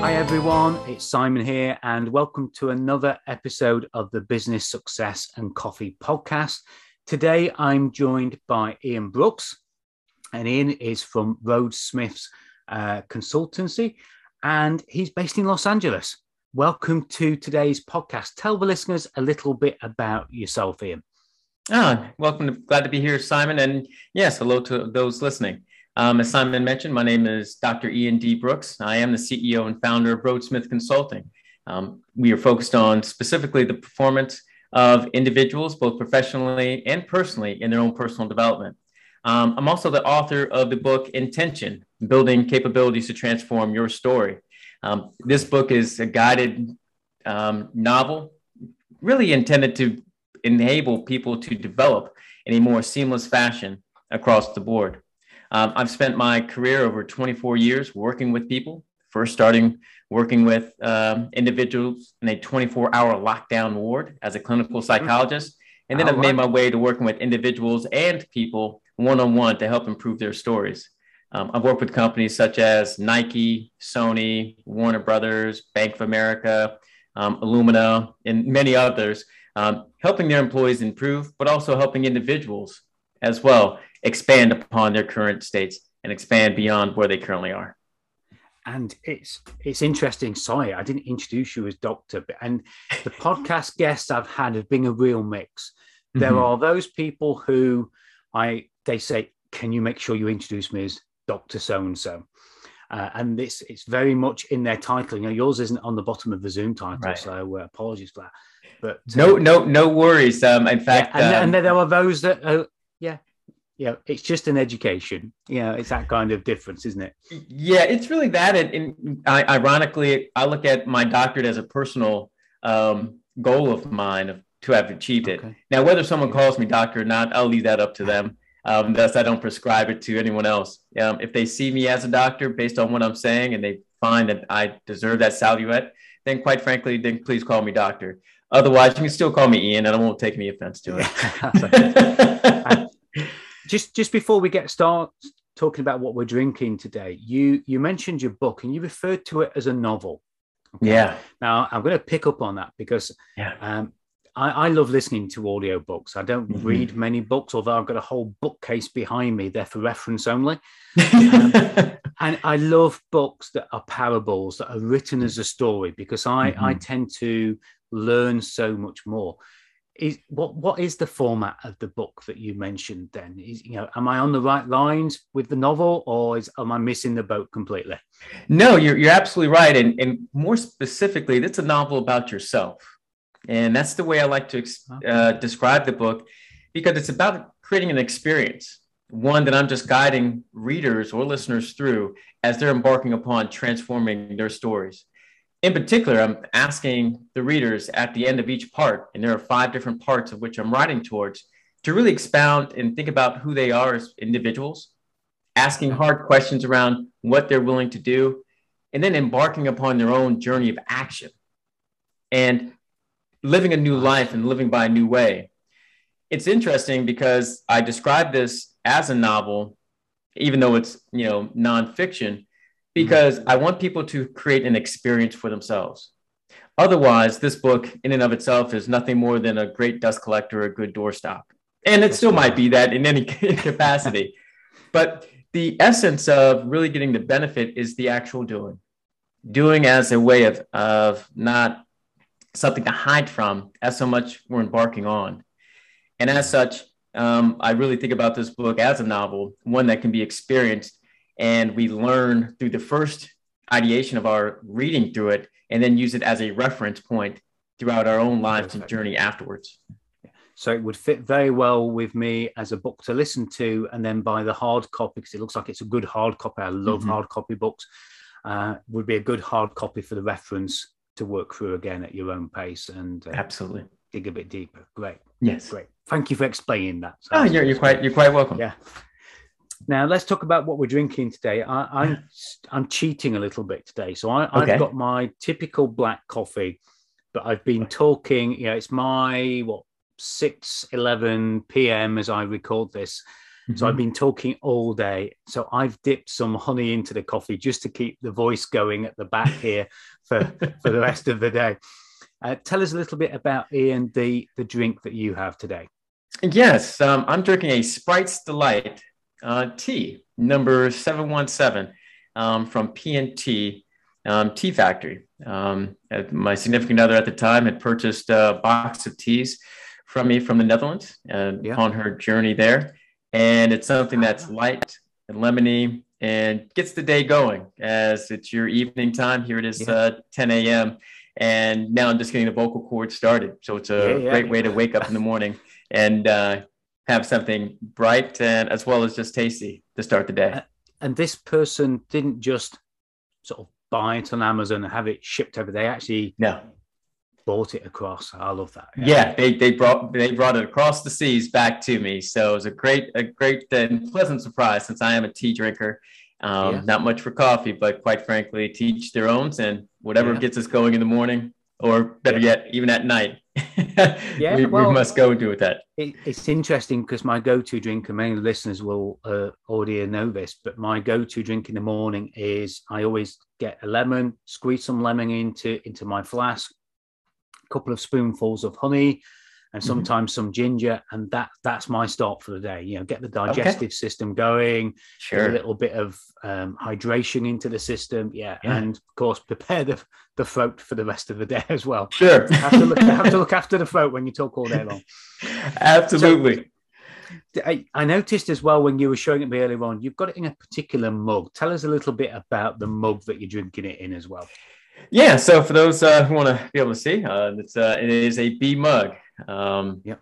Hi, everyone. It's Simon here, and welcome to another episode of the Business Success and Coffee podcast. Today, I'm joined by Ian Brooks, and Ian is from Rhodes Smith's uh, Consultancy, and he's based in Los Angeles. Welcome to today's podcast. Tell the listeners a little bit about yourself, Ian. Ah, welcome. To, glad to be here, Simon. And yes, hello to those listening. Um, as Simon mentioned, my name is Dr. Ian D. Brooks. I am the CEO and founder of Rhodes Smith Consulting. Um, we are focused on specifically the performance of individuals, both professionally and personally, in their own personal development. Um, I'm also the author of the book Intention Building Capabilities to Transform Your Story. Um, this book is a guided um, novel, really intended to enable people to develop in a more seamless fashion across the board. Um, I've spent my career over 24 years working with people, first starting working with um, individuals in a 24 hour lockdown ward as a clinical mm-hmm. psychologist. And then I've made my way to working with individuals and people one on one to help improve their stories. Um, I've worked with companies such as Nike, Sony, Warner Brothers, Bank of America, um, Illumina, and many others, um, helping their employees improve, but also helping individuals as well expand upon their current states and expand beyond where they currently are. And it's it's interesting. Sorry, I didn't introduce you as doctor, but and the podcast guests I've had have been a real mix. There mm-hmm. are those people who I they say, "Can you make sure you introduce me as Doctor So and So?" and it's it's very much in their title. You know, yours isn't on the bottom of the Zoom title, right. so uh, apologies for that. But no, no, no worries. Um, in fact, yeah, and, um, and, then there are those that are, yeah, yeah, it's just an education. Yeah, it's that kind of difference, isn't it? Yeah, it's really that. And, and I, ironically, I look at my doctorate as a personal um, goal of mine of, to have achieved it. Okay. Now, whether someone calls me doctor or not, I'll leave that up to them. Um, thus, I don't prescribe it to anyone else. Um, if they see me as a doctor based on what I'm saying and they find that I deserve that saluette, then quite frankly, then please call me doctor. Otherwise, you can still call me Ian, and I won't take any offense to it. just just before we get started talking about what we're drinking today, you you mentioned your book and you referred to it as a novel. Okay? Yeah. Now I'm going to pick up on that because yeah. um, I, I, love listening to audiobooks. I don't mm-hmm. read many books, although I've got a whole bookcase behind me. They're for reference only. um, and I love books that are parables that are written as a story because I, mm-hmm. I tend to learn so much more is what what is the format of the book that you mentioned then? Is you know am i on the right lines with the novel or is am i missing the boat completely? No you're, you're absolutely right and, and more specifically it's a novel about yourself and that's the way i like to uh, describe the book because it's about creating an experience one that i'm just guiding readers or listeners through as they're embarking upon transforming their stories in particular, I'm asking the readers at the end of each part, and there are five different parts of which I'm writing towards, to really expound and think about who they are as individuals, asking hard questions around what they're willing to do, and then embarking upon their own journey of action and living a new life and living by a new way. It's interesting because I describe this as a novel, even though it's you know nonfiction, because I want people to create an experience for themselves. Otherwise, this book in and of itself is nothing more than a great dust collector, a good doorstop. And it still might be that in any capacity. but the essence of really getting the benefit is the actual doing. Doing as a way of, of not something to hide from, as so much we're embarking on. And as such, um, I really think about this book as a novel, one that can be experienced and we learn through the first ideation of our reading through it and then use it as a reference point throughout our own lives and journey afterwards. So it would fit very well with me as a book to listen to and then buy the hard copy because it looks like it's a good hard copy. I love mm-hmm. hard copy books. Uh, would be a good hard copy for the reference to work through again at your own pace. And uh, absolutely, dig a bit deeper. Great. Yes. Great. Thank you for explaining that. So oh, you're, you're quite you're quite welcome. Yeah. Now let's talk about what we're drinking today. I, am I'm, I'm cheating a little bit today, so I, have got my typical black coffee, but I've been talking. You know, it's my what six eleven p.m. as I record this, mm-hmm. so I've been talking all day. So I've dipped some honey into the coffee just to keep the voice going at the back here for for the rest of the day. Uh, tell us a little bit about Ian the the drink that you have today. Yes, um, I'm drinking a Sprite's Delight uh, tea, number 717 um, from PNT um, Tea Factory. Um, my significant other at the time had purchased a box of teas from me from the Netherlands uh, yeah. on her journey there. And it's something that's light and lemony and gets the day going as it's your evening time. Here it is yeah. uh, 10 a.m. And now I'm just getting the vocal cords started. So it's a yeah, great way to wake up in the morning and uh, have something bright and as well as just tasty to start the day. And this person didn't just sort of buy it on Amazon and have it shipped over. They actually no bought it across. I love that. Yeah. yeah, they, they brought they brought it across the seas back to me. So it was a great a great and pleasant surprise since I am a tea drinker. Um, yeah. Not much for coffee, but quite frankly, teach their own and whatever yeah. gets us going in the morning, or better yet, even at night. yeah, we, well, we, must go and do with that. It, it's interesting because my go-to drink, and many listeners will uh, already know this, but my go-to drink in the morning is I always get a lemon, squeeze some lemon into into my flask, a couple of spoonfuls of honey, and mm-hmm. sometimes mm-hmm. some ginger, and that that's my start for the day. You know, get the digestive okay. system going, sure. a little bit of um, hydration into the system, yeah, yeah, and of course prepare the the throat for the rest of the day as well. Sure, have to look, have to look after the throat when you talk all day long. Absolutely. So, I, I noticed as well when you were showing it me earlier on, you've got it in a particular mug. Tell us a little bit about the mug that you're drinking it in as well. Yeah, so for those uh, who want to be able to see, uh, it's uh, it is a B mug. Um, yep.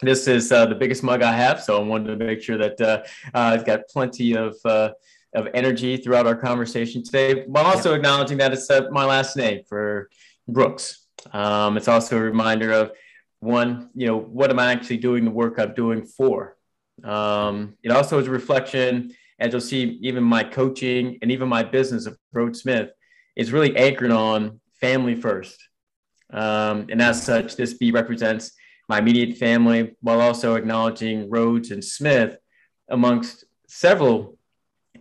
This is uh, the biggest mug I have, so I wanted to make sure that uh, uh, I've got plenty of uh, of energy throughout our conversation today, while also yep. acknowledging that it's uh, my last name for Brooks. Um, it's also a reminder of one, you know, what am I actually doing the work I'm doing for? Um, it also is a reflection, as you'll see, even my coaching and even my business of Rhodes Smith is really anchored on family first. Um, and as such, this B represents my immediate family while also acknowledging Rhodes and Smith amongst several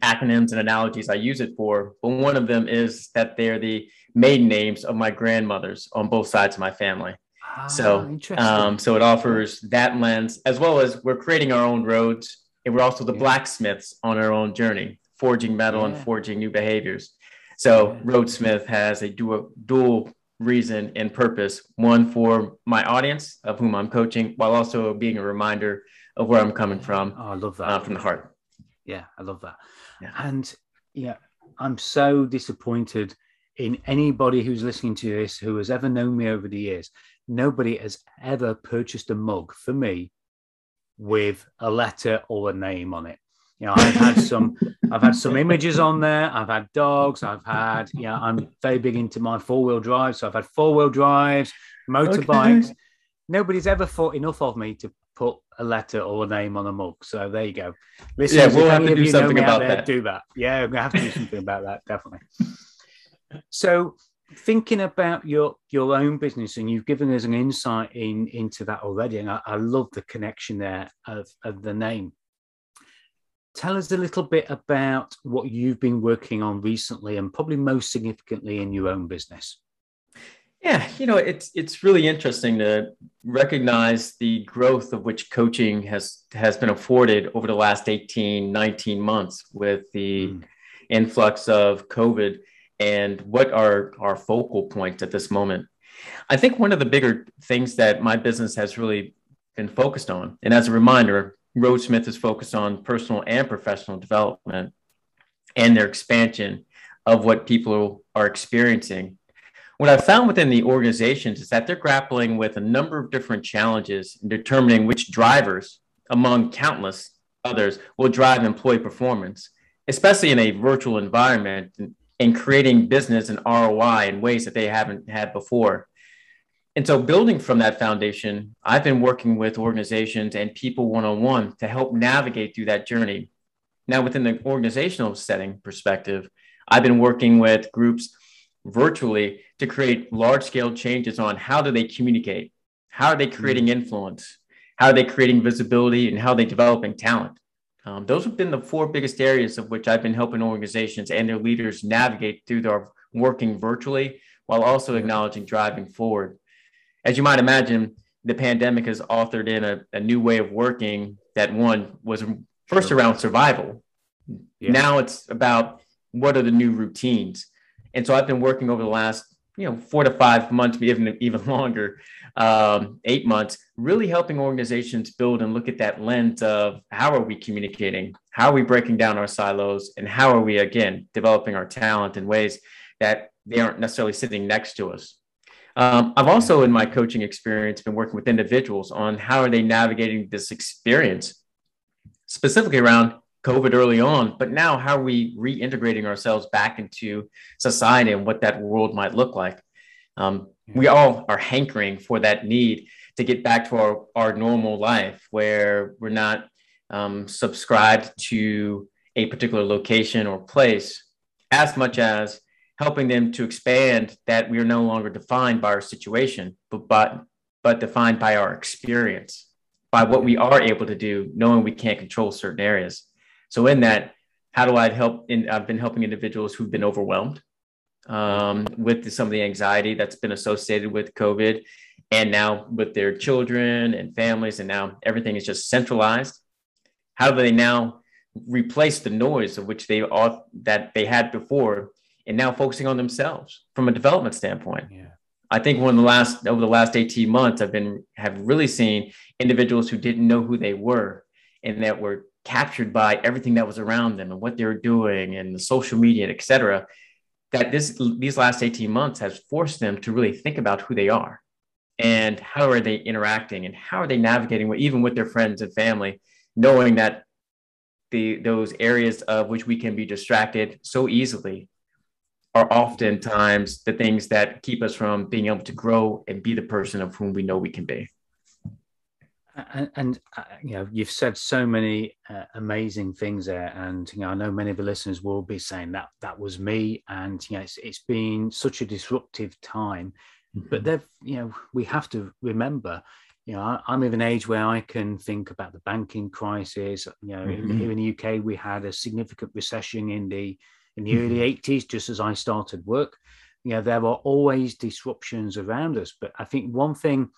acronyms and analogies I use it for. But one of them is that they're the maiden names of my grandmothers on both sides of my family. Ah, so, um, so it offers that lens as well as we're creating our own roads and we're also the yeah. blacksmiths on our own journey, forging metal yeah. and forging new behaviors. So Rhodes Smith has a dual, dual reason and purpose one for my audience of whom I'm coaching, while also being a reminder of where I'm coming from. Oh, I love that. Uh, from the heart. Yeah, I love that. And yeah, I'm so disappointed in anybody who's listening to this who has ever known me over the years. Nobody has ever purchased a mug for me with a letter or a name on it. You know, I've had some, I've had some images on there. I've had dogs. I've had, yeah, you know, I'm very big into my four wheel drive. So I've had four wheel drives, motorbikes. Okay. Nobody's ever thought enough of me to put a letter or a name on a mug. So there you go. Listen, yeah, we'll have to do something about there, that. Do that. Yeah, I'm gonna have to do something about that. Definitely. So thinking about your your own business and you've given us an insight in into that already and I, I love the connection there of, of the name tell us a little bit about what you've been working on recently and probably most significantly in your own business. Yeah, you know, it's it's really interesting to recognize the growth of which coaching has has been afforded over the last 18, 19 months with the mm. influx of COVID and what are our focal points at this moment. I think one of the bigger things that my business has really been focused on, and as a reminder, Rhodes Smith is focused on personal and professional development and their expansion of what people are experiencing. What I've found within the organizations is that they're grappling with a number of different challenges in determining which drivers, among countless others, will drive employee performance, especially in a virtual environment and, and creating business and ROI in ways that they haven't had before. and so, building from that foundation, I've been working with organizations and people one on one to help navigate through that journey. Now, within the organizational setting perspective, I've been working with groups virtually to create large scale changes on how do they communicate, how are they creating mm-hmm. influence, how are they creating visibility, and how are they developing talent. Um, those have been the four biggest areas of which I've been helping organizations and their leaders navigate through their working virtually while also acknowledging driving forward as you might imagine, the pandemic has authored in a, a new way of working that one was first around survival. Yeah. Now it's about what are the new routines. And so I've been working over the last, you know, four to five months, even even longer, um, eight months, really helping organizations build and look at that lens of how are we communicating, how are we breaking down our silos, and how are we again developing our talent in ways that they aren't necessarily sitting next to us. Um, I've also, in my coaching experience, been working with individuals on how are they navigating this experience, specifically around COVID early on, but now how are we reintegrating ourselves back into society and what that world might look like? Um, we all are hankering for that need to get back to our, our normal life where we're not um, subscribed to a particular location or place as much as helping them to expand that we are no longer defined by our situation, but, but, but defined by our experience, by what we are able to do, knowing we can't control certain areas. So in that, how do I help? In, I've been helping individuals who've been overwhelmed um, with some of the anxiety that's been associated with COVID, and now with their children and families, and now everything is just centralized. How do they now replace the noise of which they all that they had before and now focusing on themselves from a development standpoint. Yeah. I think one of the last over the last 18 months, I've been have really seen individuals who didn't know who they were and that were captured by everything that was around them and what they were doing and the social media, et cetera. That this these last 18 months has forced them to really think about who they are and how are they interacting and how are they navigating even with their friends and family, knowing that the those areas of which we can be distracted so easily are oftentimes the things that keep us from being able to grow and be the person of whom we know we can be. And, and uh, you know, you've said so many uh, amazing things there, and you know, I know many of the listeners will be saying that that was me, and you know, it's, it's been such a disruptive time. Mm-hmm. But they've, you know, we have to remember, you know, I, am of an age where I can think about the banking crisis. You know, mm-hmm. here in the UK, we had a significant recession in the in the early 80s, mm-hmm. just as I started work. You know, there were always disruptions around us. But I think one thing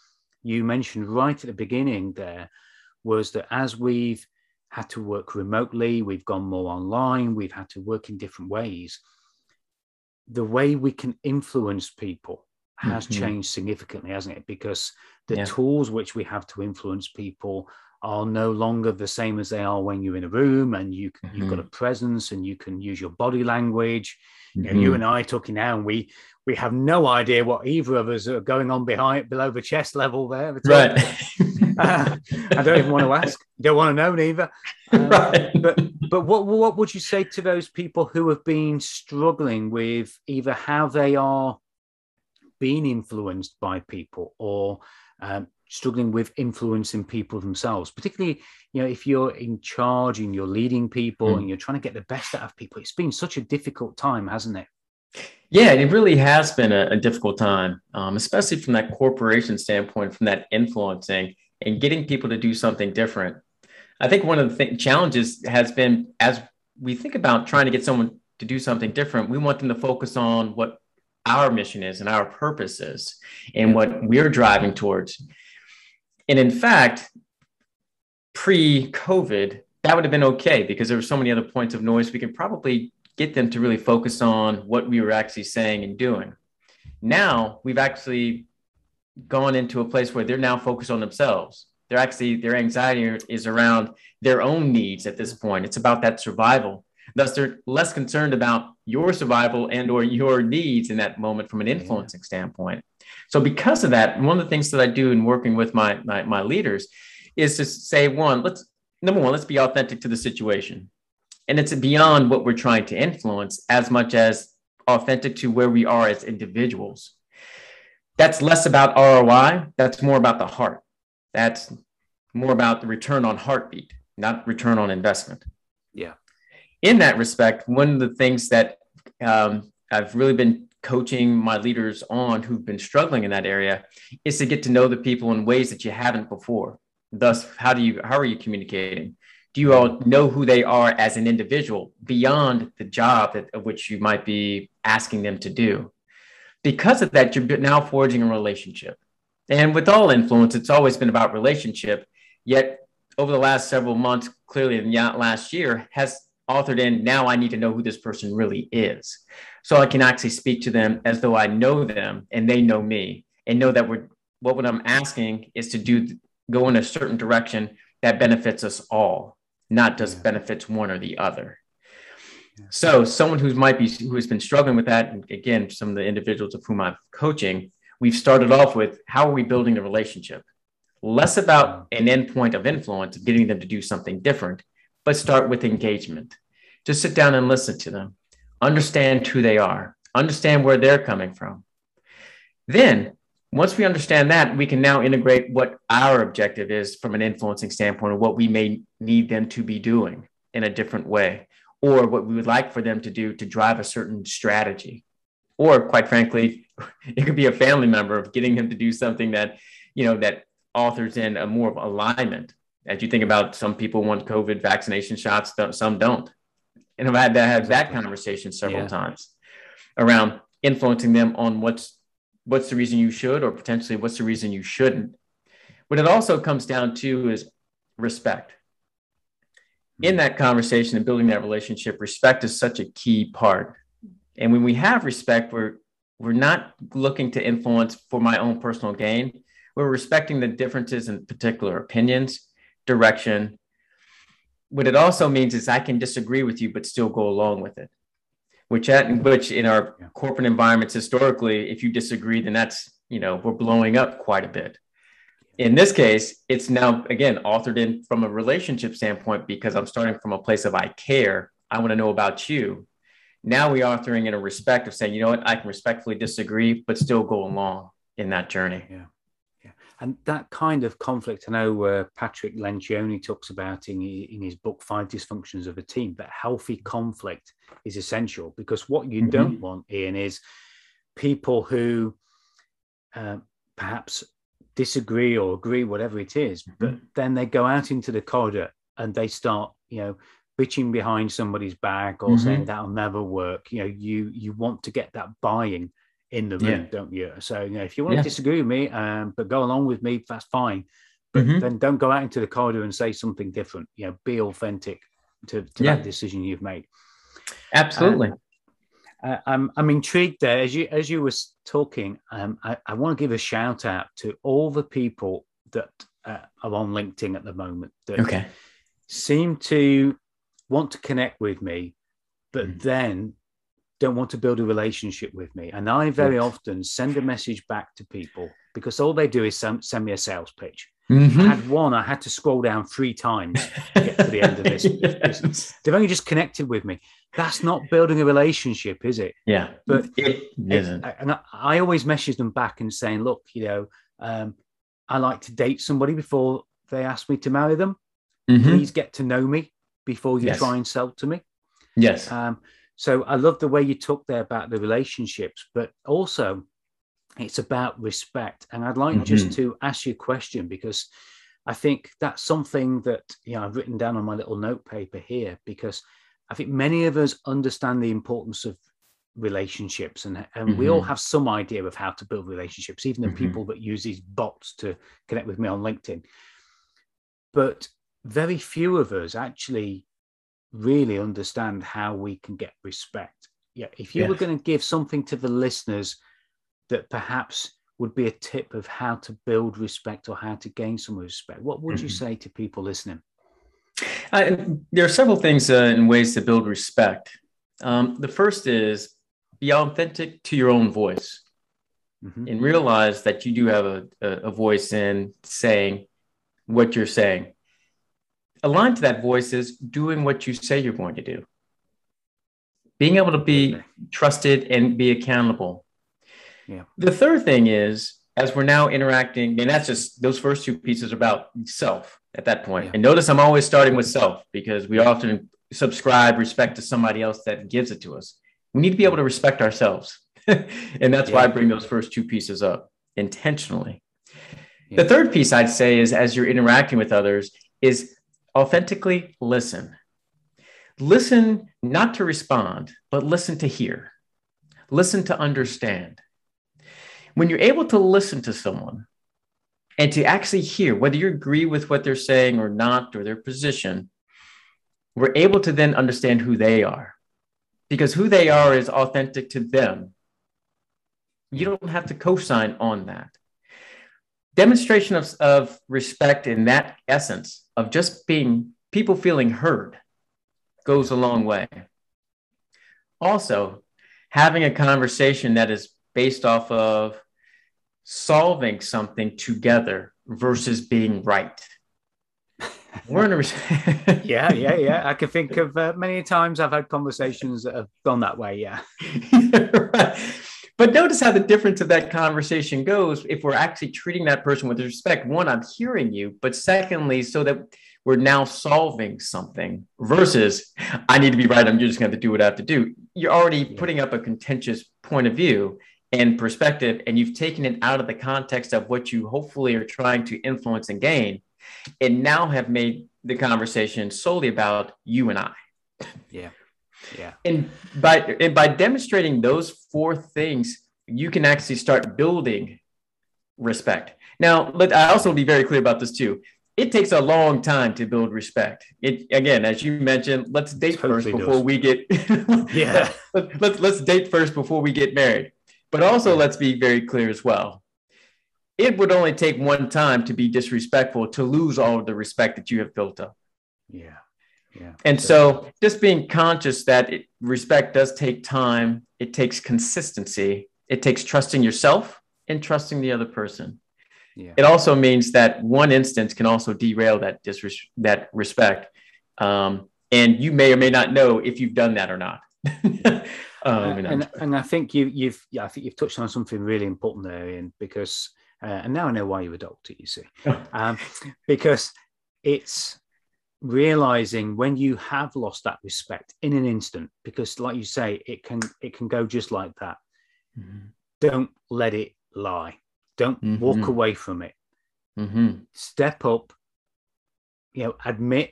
you mentioned right at the beginning there was that as we've had to work remotely, we've gone more online, we've had to work in different ways. The way we can influence people has mm-hmm. changed significantly, hasn't it? Because the yeah. tools which we have to influence people are no longer the same as they are when you're in a room and you mm-hmm. you've got a mm-hmm. presence and you can use your body language. Mm-hmm. You, know, you and I talking now, and we we have no idea what either of us are going on behind below the chest level there. Right. uh, I don't even want to ask. Don't want to know neither. Uh, right. But but what what would you say to those people who have been struggling with either how they are being influenced by people or um, struggling with influencing people themselves particularly you know if you're in charge and you're leading people mm. and you're trying to get the best out of people it's been such a difficult time hasn't it? Yeah it really has been a, a difficult time um, especially from that corporation standpoint from that influencing and getting people to do something different. I think one of the th- challenges has been as we think about trying to get someone to do something different we want them to focus on what our mission is and our purpose is and what we're driving towards and in fact, pre COVID, that would have been okay because there were so many other points of noise. We could probably get them to really focus on what we were actually saying and doing. Now we've actually gone into a place where they're now focused on themselves. They're actually, their anxiety is around their own needs at this point. It's about that survival. Thus, they're less concerned about your survival and or your needs in that moment from an mm-hmm. influencing yeah. standpoint. So because of that, one of the things that I do in working with my, my, my leaders is to say, one, let's number one, let's be authentic to the situation. And it's beyond what we're trying to influence as much as authentic to where we are as individuals. that's less about ROI. That's more about the heart. That's more about the return on heartbeat, not return on investment. Yeah. In that respect, one of the things that um, I've really been coaching my leaders on who've been struggling in that area is to get to know the people in ways that you haven't before. Thus, how do you how are you communicating? Do you all know who they are as an individual beyond the job that, of which you might be asking them to do? Because of that, you're now forging a relationship. And with all influence, it's always been about relationship. Yet over the last several months, clearly in the last year, has authored in now I need to know who this person really is. So I can actually speak to them as though I know them and they know me and know that we're what, what I'm asking is to do go in a certain direction that benefits us all, not just benefits one or the other. So someone who might be who has been struggling with that, and again, some of the individuals of whom I'm coaching, we've started off with how are we building the relationship? Less about an endpoint of influence, getting them to do something different, but start with engagement. Just sit down and listen to them, understand who they are, understand where they're coming from. Then, once we understand that, we can now integrate what our objective is from an influencing standpoint of what we may need them to be doing in a different way, or what we would like for them to do to drive a certain strategy. Or, quite frankly, it could be a family member of getting them to do something that, you know, that authors in a more of alignment as you think about some people want COVID vaccination shots, some don't. And I've had to have that conversation several yeah. times around influencing them on what's what's the reason you should or potentially what's the reason you shouldn't. What it also comes down to is respect. In hmm. that conversation and building that relationship, respect is such a key part. And when we have respect, we're we're not looking to influence for my own personal gain. We're respecting the differences in particular opinions direction. What it also means is I can disagree with you, but still go along with it. Which at which in our yeah. corporate environments historically, if you disagree, then that's you know we're blowing up quite a bit. In this case, it's now again authored in from a relationship standpoint because I'm starting from a place of I care. I want to know about you. Now we are authoring in a respect of saying, you know what, I can respectfully disagree, but still go along in that journey. Yeah. And that kind of conflict, I know uh, Patrick Lencioni talks about in, in his book, Five Dysfunctions of a Team, but healthy conflict is essential because what you mm-hmm. don't want, Ian, is people who uh, perhaps disagree or agree, whatever it is, mm-hmm. but then they go out into the corridor and they start, you know, bitching behind somebody's back or mm-hmm. saying that'll never work. You know, you you want to get that buy-in in the room, yeah. don't you? So, you know, if you want yeah. to disagree with me, um, but go along with me, that's fine. But mm-hmm. then don't go out into the corridor and say something different. You know, be authentic to, to yeah. that decision you've made. Absolutely. Um, uh, I'm I'm intrigued there as you as you were talking. Um, I, I want to give a shout out to all the people that uh, are on LinkedIn at the moment that okay. seem to want to connect with me, but mm. then don't want to build a relationship with me. And I very often send a message back to people because all they do is send, send me a sales pitch. Mm-hmm. I had one, I had to scroll down three times to get to the end of this. yes. They've only just connected with me. That's not building a relationship, is it? Yeah. But it isn't. and I, I, always message them back and saying, look, you know, um, I like to date somebody before they ask me to marry them. Mm-hmm. Please get to know me before you yes. try and sell to me. Yes. Um, so I love the way you talk there about the relationships, but also it's about respect. And I'd like mm-hmm. just to ask you a question because I think that's something that you know I've written down on my little note paper here because I think many of us understand the importance of relationships and, and mm-hmm. we all mm-hmm. have some idea of how to build relationships, even the mm-hmm. people that use these bots to connect with me on LinkedIn. But very few of us actually really understand how we can get respect. Yeah, if you yes. were going to give something to the listeners that perhaps would be a tip of how to build respect or how to gain some respect, what would mm-hmm. you say to people listening? Uh, there are several things uh, and ways to build respect. Um, the first is be authentic to your own voice mm-hmm. and realize that you do have a, a, a voice in saying what you're saying aligned to that voice is doing what you say you're going to do. Being able to be trusted and be accountable. Yeah. The third thing is, as we're now interacting, and that's just those first two pieces about self at that point. Yeah. And notice I'm always starting with self because we often subscribe respect to somebody else that gives it to us. We need to be able to respect ourselves. and that's yeah. why I bring those first two pieces up intentionally. Yeah. The third piece I'd say is as you're interacting with others, is authentically listen. Listen not to respond, but listen to hear. Listen to understand. When you're able to listen to someone and to actually hear, whether you agree with what they're saying or not, or their position, we're able to then understand who they are because who they are is authentic to them. You don't have to co sign on that. Demonstration of, of respect in that essence of just being people feeling heard goes a long way. Also, having a conversation that is based off of solving something together versus being right. We're in a yeah, yeah, yeah. I can think of uh, many times I've had conversations that have gone that way. Yeah. right. But notice how the difference of that conversation goes if we're actually treating that person with respect. One, I'm hearing you, but secondly, so that we're now solving something versus I need to be right. I'm just going to do what I have to do. You're already putting up a contentious point of view and perspective, and you've taken it out of the context of what you hopefully are trying to influence and gain, and now have made the conversation solely about you and I. Yeah. Yeah. And by and by demonstrating those four things, you can actually start building respect. Now, let I also be very clear about this too. It takes a long time to build respect. It again, as you mentioned, let's date totally first before does. we get yeah. let, let's let's date first before we get married. But also let's be very clear as well. It would only take one time to be disrespectful to lose all of the respect that you have built up. Yeah. Yeah. And so just being conscious that it, respect does take time, it takes consistency, it takes trusting yourself and trusting the other person. Yeah. It also means that one instance can also derail that disres- that respect, um, and you may or may not know if you've done that or not. um, and, and, I think you, you've yeah, I think you've touched on something really important there, Ian, because uh, and now I know why you're a doctor. You see, um, because it's realizing when you have lost that respect in an instant because like you say it can it can go just like that mm-hmm. don't let it lie don't mm-hmm. walk away from it mm-hmm. step up you know admit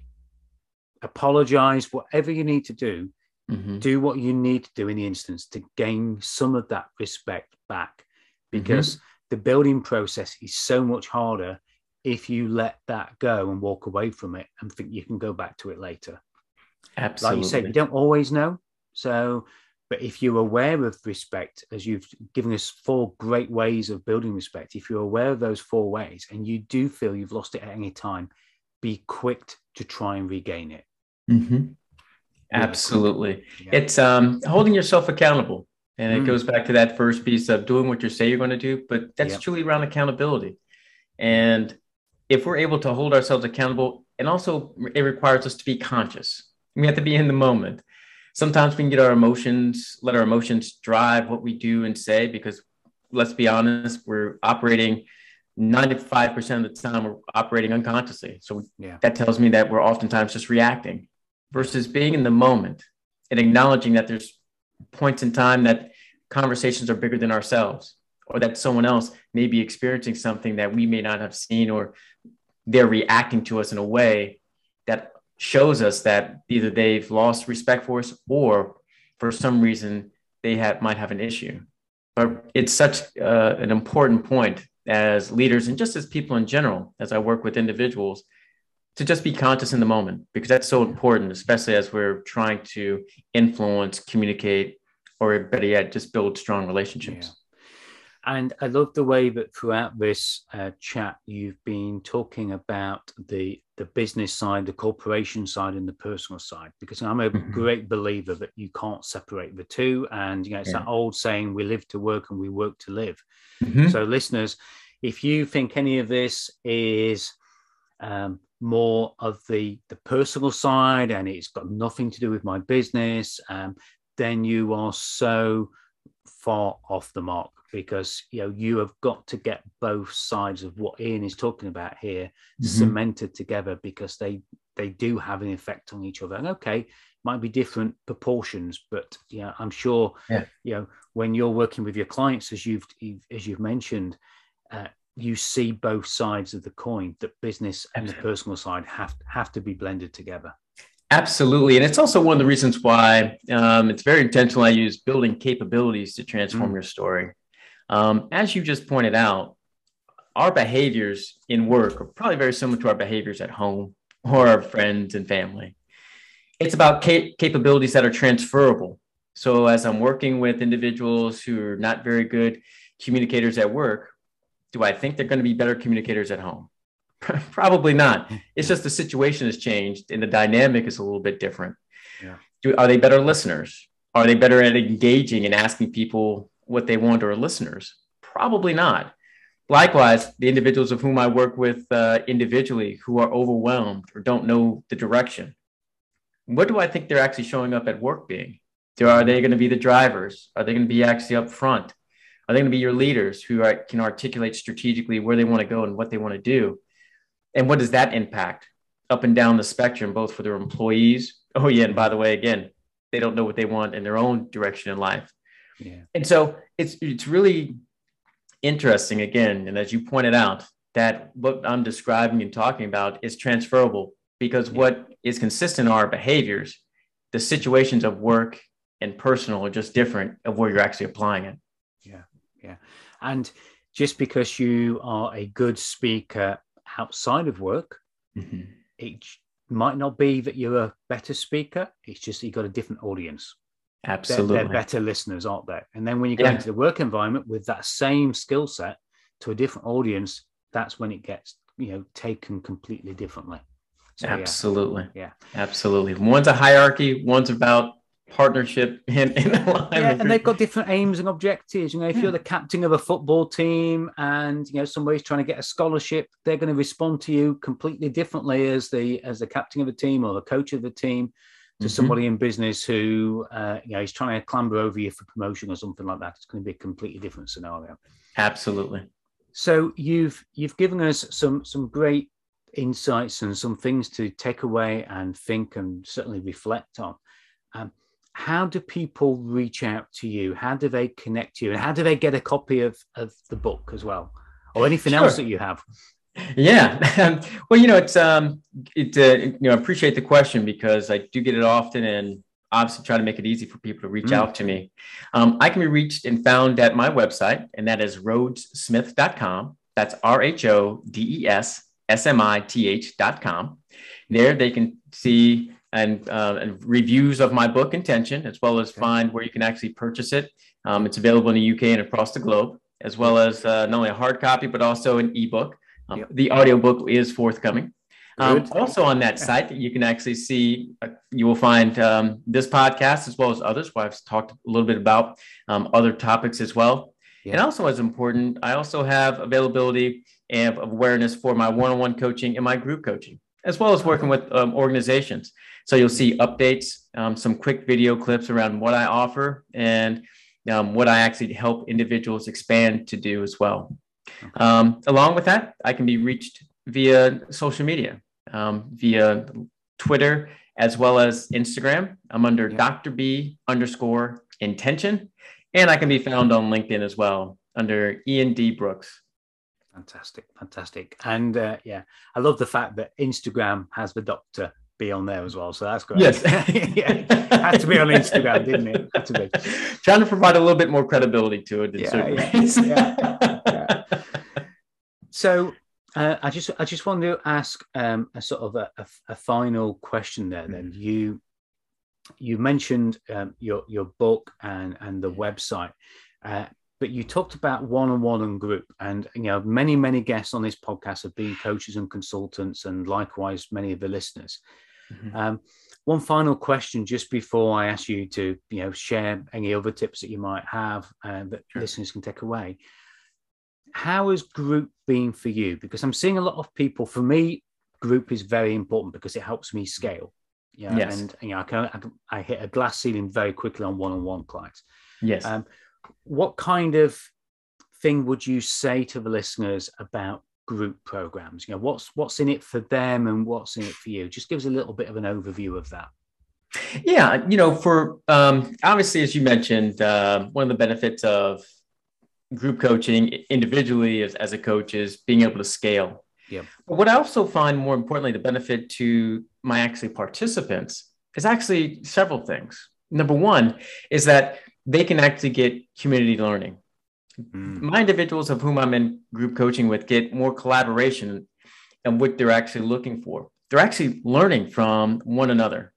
apologize whatever you need to do mm-hmm. do what you need to do in the instance to gain some of that respect back mm-hmm. because the building process is so much harder if you let that go and walk away from it and think you can go back to it later. Absolutely. Like you said, you don't always know. So, but if you're aware of respect, as you've given us four great ways of building respect, if you're aware of those four ways and you do feel you've lost it at any time, be quick to try and regain it. Mm-hmm. Absolutely. Yeah. It's um, holding yourself accountable. And it mm. goes back to that first piece of doing what you say you're going to do, but that's truly around accountability. And if we're able to hold ourselves accountable, and also it requires us to be conscious. We have to be in the moment. Sometimes we can get our emotions, let our emotions drive what we do and say, because let's be honest, we're operating 95% of the time, we're operating unconsciously. So yeah. that tells me that we're oftentimes just reacting versus being in the moment and acknowledging that there's points in time that conversations are bigger than ourselves or that someone else may be experiencing something that we may not have seen or they're reacting to us in a way that shows us that either they've lost respect for us or for some reason they have might have an issue but it's such uh, an important point as leaders and just as people in general as i work with individuals to just be conscious in the moment because that's so important especially as we're trying to influence communicate or better yet just build strong relationships yeah. And I love the way that throughout this uh, chat you've been talking about the the business side, the corporation side, and the personal side, because I'm a mm-hmm. great believer that you can't separate the two. And you know, it's yeah. that old saying: "We live to work and we work to live." Mm-hmm. So, listeners, if you think any of this is um, more of the the personal side and it's got nothing to do with my business, um, then you are so far off the mark because you know you have got to get both sides of what Ian is talking about here mm-hmm. cemented together because they they do have an effect on each other. And okay, might be different proportions, but yeah, I'm sure yeah. you know when you're working with your clients, as you've as you've mentioned, uh, you see both sides of the coin. That business and the personal side have have to be blended together. Absolutely, and it's also one of the reasons why um, it's very intentional. I use building capabilities to transform mm. your story. Um, as you just pointed out, our behaviors in work are probably very similar to our behaviors at home or our friends and family. It's about cap- capabilities that are transferable. So, as I'm working with individuals who are not very good communicators at work, do I think they're going to be better communicators at home? Probably not. It's just the situation has changed and the dynamic is a little bit different. Yeah. Do, are they better listeners? Are they better at engaging and asking people what they want or listeners? Probably not. Likewise, the individuals of whom I work with uh, individually who are overwhelmed or don't know the direction, what do I think they're actually showing up at work being? Are they going to be the drivers? Are they going to be actually up front? Are they going to be your leaders who are, can articulate strategically where they want to go and what they want to do? And what does that impact up and down the spectrum, both for their employees? Oh, yeah. And by the way, again, they don't know what they want in their own direction in life. Yeah. And so it's it's really interesting again, and as you pointed out, that what I'm describing and talking about is transferable because yeah. what is consistent are behaviors, the situations of work and personal are just different of where you're actually applying it. Yeah, yeah. And just because you are a good speaker outside of work, mm-hmm. it might not be that you're a better speaker. It's just you've got a different audience. Absolutely. They're, they're, better listeners, aren't they? And then when you go yeah. into the work environment with that same skill set to a different audience, that's when it gets, you know, taken completely differently. So, Absolutely. Yeah. yeah. Absolutely. One's a hierarchy, one's about partnership and, and Yeah, and they've got different aims and objectives. You know, if yeah. you're the captain of a football team and you know somebody's trying to get a scholarship, they're going to respond to you completely differently as the as the captain of a team or the coach of the team to mm-hmm. somebody in business who uh, you know is trying to clamber over you for promotion or something like that. It's going to be a completely different scenario. Absolutely. So you've you've given us some some great insights and some things to take away and think and certainly reflect on. Um, how do people reach out to you? How do they connect you? And how do they get a copy of, of the book as well? Or anything sure. else that you have? Yeah. well, you know, it's, um, it, uh, you know, I appreciate the question because I do get it often and obviously try to make it easy for people to reach mm. out to me. Um, I can be reached and found at my website, and that is rhodessmith.com. That's R H O D E S S M I T H.com. There they can see and, uh, and reviews of my book Intention, as well as find where you can actually purchase it. Um, it's available in the UK and across the globe, as well as uh, not only a hard copy, but also an ebook. Um, yep. The audiobook is forthcoming. Um, also on that site, you can actually see, uh, you will find um, this podcast as well as others where I've talked a little bit about um, other topics as well. Yeah. And also as important, I also have availability and awareness for my one-on-one coaching and my group coaching, as well as working with um, organizations. So you'll see updates, um, some quick video clips around what I offer and um, what I actually help individuals expand to do as well. Um, along with that, I can be reached via social media, um, via Twitter, as well as Instagram. I'm under yeah. Dr. B underscore intention. And I can be found on LinkedIn as well under Ian D. Brooks. Fantastic, fantastic. And uh, yeah, I love the fact that Instagram has the doctor be on there as well. So that's great. Yes. yeah. Had to be on Instagram, didn't it? Had to be. Trying to provide a little bit more credibility to it. Yeah, yeah, yeah, So uh, I just I just wanted to ask um, a sort of a, a, a final question there. Then mm-hmm. you you mentioned um, your your book and and the website. Uh, but you talked about one-on-one and group and you know many many guests on this podcast have been coaches and consultants and likewise many of the listeners mm-hmm. um, one final question just before i ask you to you know share any other tips that you might have uh, that sure. listeners can take away how has group been for you because i'm seeing a lot of people for me group is very important because it helps me scale yeah yes. and you know I, can, I, can, I hit a glass ceiling very quickly on one-on-one clients yes um, what kind of thing would you say to the listeners about group programs? You know, what's what's in it for them and what's in it for you? Just give us a little bit of an overview of that. Yeah, you know, for um, obviously, as you mentioned, uh, one of the benefits of group coaching individually as, as a coach is being able to scale. Yeah. But what I also find more importantly, the benefit to my actually participants is actually several things. Number one is that they can actually get community learning. Mm. My individuals of whom I'm in group coaching with get more collaboration and what they're actually looking for. They're actually learning from one another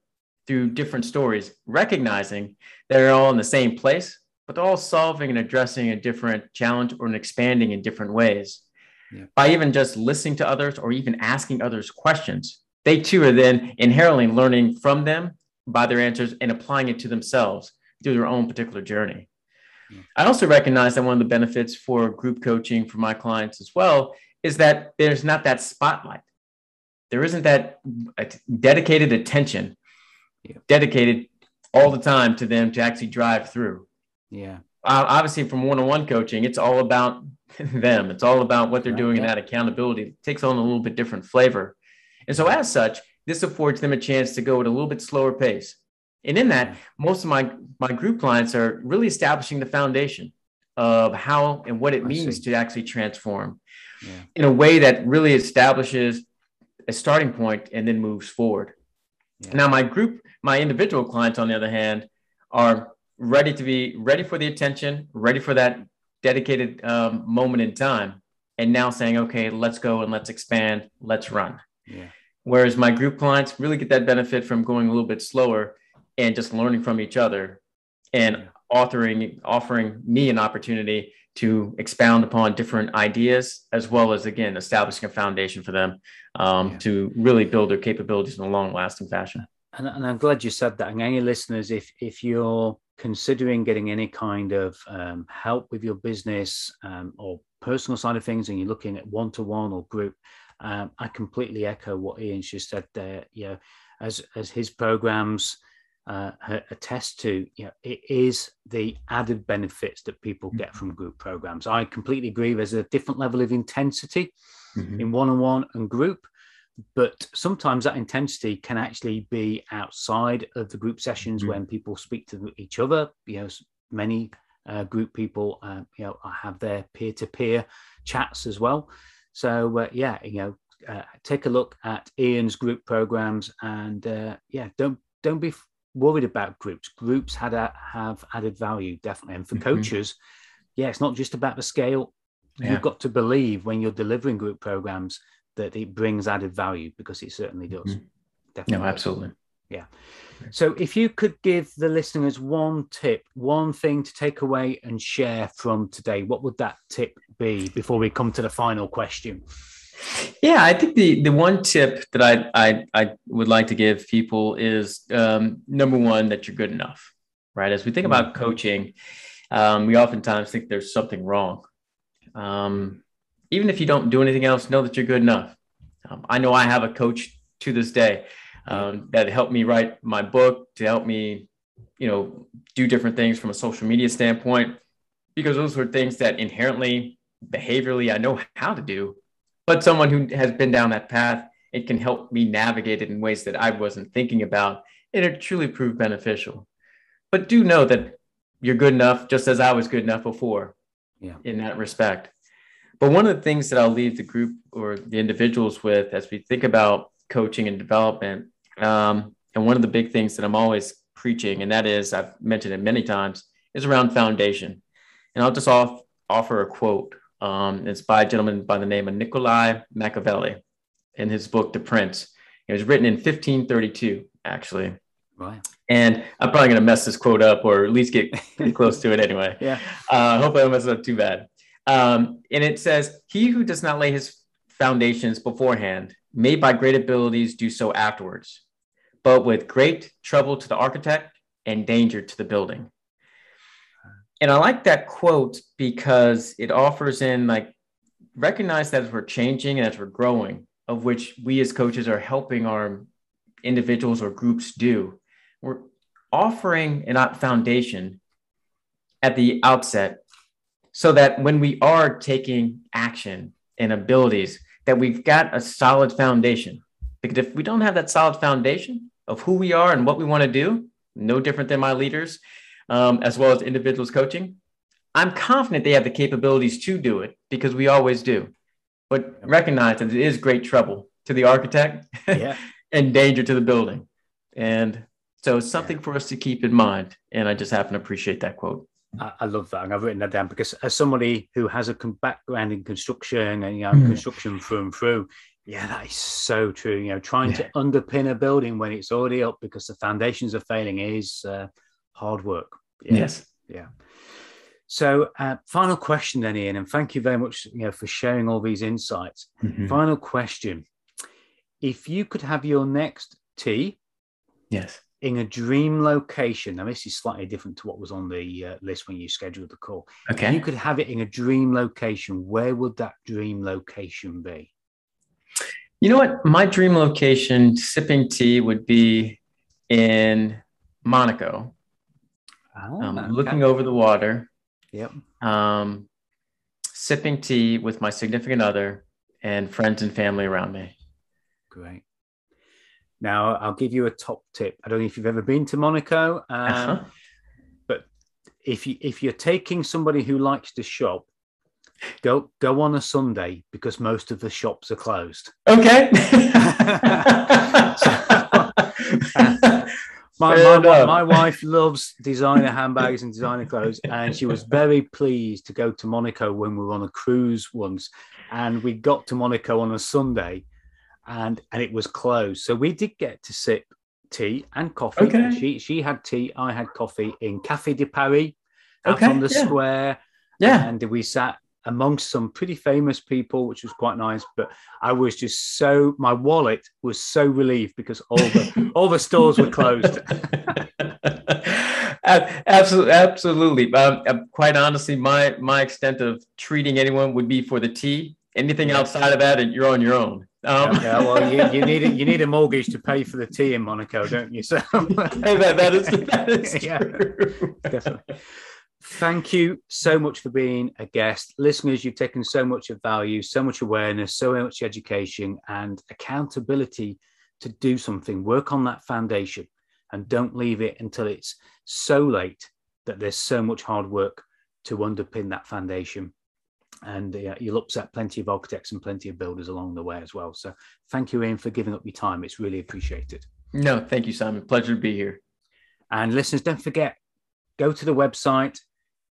through different stories, recognizing they're all in the same place, but they're all solving and addressing a different challenge or an expanding in different ways. Yeah. By even just listening to others or even asking others questions, they too are then inherently learning from them by their answers and applying it to themselves through their own particular journey. Yeah. I also recognize that one of the benefits for group coaching for my clients as well is that there's not that spotlight. There isn't that dedicated attention, yeah. dedicated all the time to them to actually drive through. Yeah. Uh, obviously, from one on one coaching, it's all about them. It's all about what they're right. doing, and that accountability it takes on a little bit different flavor. And so, as such, this affords them a chance to go at a little bit slower pace. And in that, most of my, my group clients are really establishing the foundation of how and what it I means see. to actually transform yeah. in a way that really establishes a starting point and then moves forward. Yeah. Now, my group, my individual clients, on the other hand, are ready to be ready for the attention, ready for that dedicated um, moment in time, and now saying, okay, let's go and let's expand, let's run. Yeah. Whereas my group clients really get that benefit from going a little bit slower and just learning from each other and authoring, offering me an opportunity to expound upon different ideas, as well as, again, establishing a foundation for them um, yeah. to really build their capabilities in a long lasting fashion. And, and, I'm glad you said that. And any listeners, if, if you're considering getting any kind of um, help with your business um, or personal side of things and you're looking at one to one or group, um, I completely echo what Ian's just said there. You know, as as his programs uh, attest to, you know, it is the added benefits that people get from group programs. I completely agree. There's a different level of intensity mm-hmm. in one-on-one and group, but sometimes that intensity can actually be outside of the group sessions mm-hmm. when people speak to each other. You know, many uh, group people, uh, you know, have their peer-to-peer chats as well. So uh, yeah, you know, uh, take a look at Ian's group programs, and uh, yeah, don't don't be worried about groups. Groups had a, have added value definitely, and for mm-hmm. coaches, yeah, it's not just about the scale. Yeah. You've got to believe when you're delivering group programs that it brings added value because it certainly does. Mm-hmm. Definitely. No, absolutely. Yeah. So if you could give the listeners one tip, one thing to take away and share from today, what would that tip be before we come to the final question? Yeah, I think the the one tip that I I, I would like to give people is um, number one that you're good enough, right? As we think about mm-hmm. coaching, um, we oftentimes think there's something wrong. Um, even if you don't do anything else, know that you're good enough. Um, I know I have a coach to this day um, that helped me write my book, to help me, you know, do different things from a social media standpoint, because those were things that inherently, behaviorally, I know how to do. But someone who has been down that path, it can help me navigate it in ways that I wasn't thinking about, and it truly proved beneficial. But do know that you're good enough, just as I was good enough before. Yeah. In that respect. But one of the things that I'll leave the group or the individuals with as we think about coaching and development um, and one of the big things that I'm always preaching, and that is, I've mentioned it many times, is around foundation. And I'll just off, offer a quote. Um, it's by a gentleman by the name of Niccolo Machiavelli in his book, The Prince. It was written in 1532, actually. Right. And I'm probably going to mess this quote up or at least get close to it anyway. Yeah. Uh, hope I don't mess it up too bad. Um, and it says, He who does not lay his foundations beforehand may by great abilities do so afterwards but with great trouble to the architect and danger to the building. And I like that quote because it offers in like recognize that as we're changing and as we're growing, of which we as coaches are helping our individuals or groups do, we're offering an foundation at the outset so that when we are taking action and abilities, that we've got a solid foundation. Because if we don't have that solid foundation of who we are and what we want to do, no different than my leaders, um, as well as individuals coaching, I'm confident they have the capabilities to do it because we always do. But recognize that it is great trouble to the architect yeah. and danger to the building. And so it's something yeah. for us to keep in mind. And I just happen to appreciate that quote. I, I love that, and I've written that down because as somebody who has a background in construction and you know mm. construction through and through, yeah, that is so true. You know, trying yeah. to underpin a building when it's already up because the foundations are failing is uh, hard work. Yeah. Yes. Yeah. So, uh, final question then, Ian, and thank you very much, you know, for sharing all these insights. Mm-hmm. Final question: If you could have your next tea, yes, in a dream location. Now, this is slightly different to what was on the uh, list when you scheduled the call. Okay. If you could have it in a dream location, where would that dream location be? You know what? My dream location, sipping tea, would be in Monaco. Oh, um, okay. Looking over the water. Yep. Um, sipping tea with my significant other and friends and family around me. Great. Now, I'll give you a top tip. I don't know if you've ever been to Monaco, um, uh-huh. but if you if you're taking somebody who likes to shop, go go on a Sunday because most of the shops are closed. Okay. my, my, my, wife loves designer handbags and designer clothes, and she was very pleased to go to Monaco when we were on a cruise once. And we got to Monaco on a Sunday, and and it was closed. So we did get to sip tea and coffee. Okay. She she had tea, I had coffee in Cafe de Paris, out okay, on the yeah. square. Yeah, and we sat amongst some pretty famous people, which was quite nice. But I was just so my wallet was so relieved because all the all the stores were closed. absolutely, absolutely. Um, quite honestly, my my extent of treating anyone would be for the tea. Anything outside of that, you're on your own. Um, yeah, well, you, you, need a, you need a mortgage to pay for the tea in Monaco, don't you? So hey, that, that is that is yeah, definitely. Thank you so much for being a guest, listeners. You've taken so much of value, so much awareness, so much education, and accountability to do something. Work on that foundation, and don't leave it until it's so late that there's so much hard work to underpin that foundation and uh, you'll upset plenty of architects and plenty of builders along the way as well. So thank you, Ian, for giving up your time. It's really appreciated. No, thank you, Simon. Pleasure to be here. And listeners, don't forget, go to the website,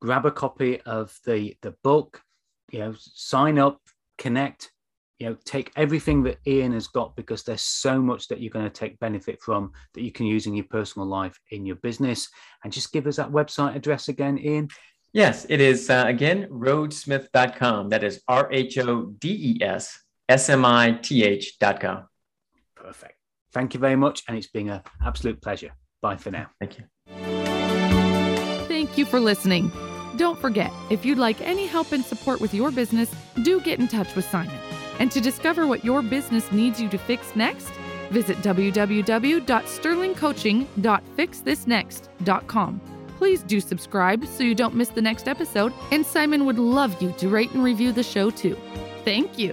grab a copy of the the book, you know, sign up, connect, you know, take everything that Ian has got because there's so much that you're going to take benefit from that you can use in your personal life, in your business. And just give us that website address again, Ian. Yes, it is uh, again rhodessmith.com. That is R H O D E S S M I T H.com. Perfect. Thank you very much. And it's been an absolute pleasure. Bye for now. Thank you. Thank you for listening. Don't forget, if you'd like any help and support with your business, do get in touch with Simon. And to discover what your business needs you to fix next, visit www.sterlingcoaching.fixthisnext.com Please do subscribe so you don't miss the next episode, and Simon would love you to rate and review the show too. Thank you.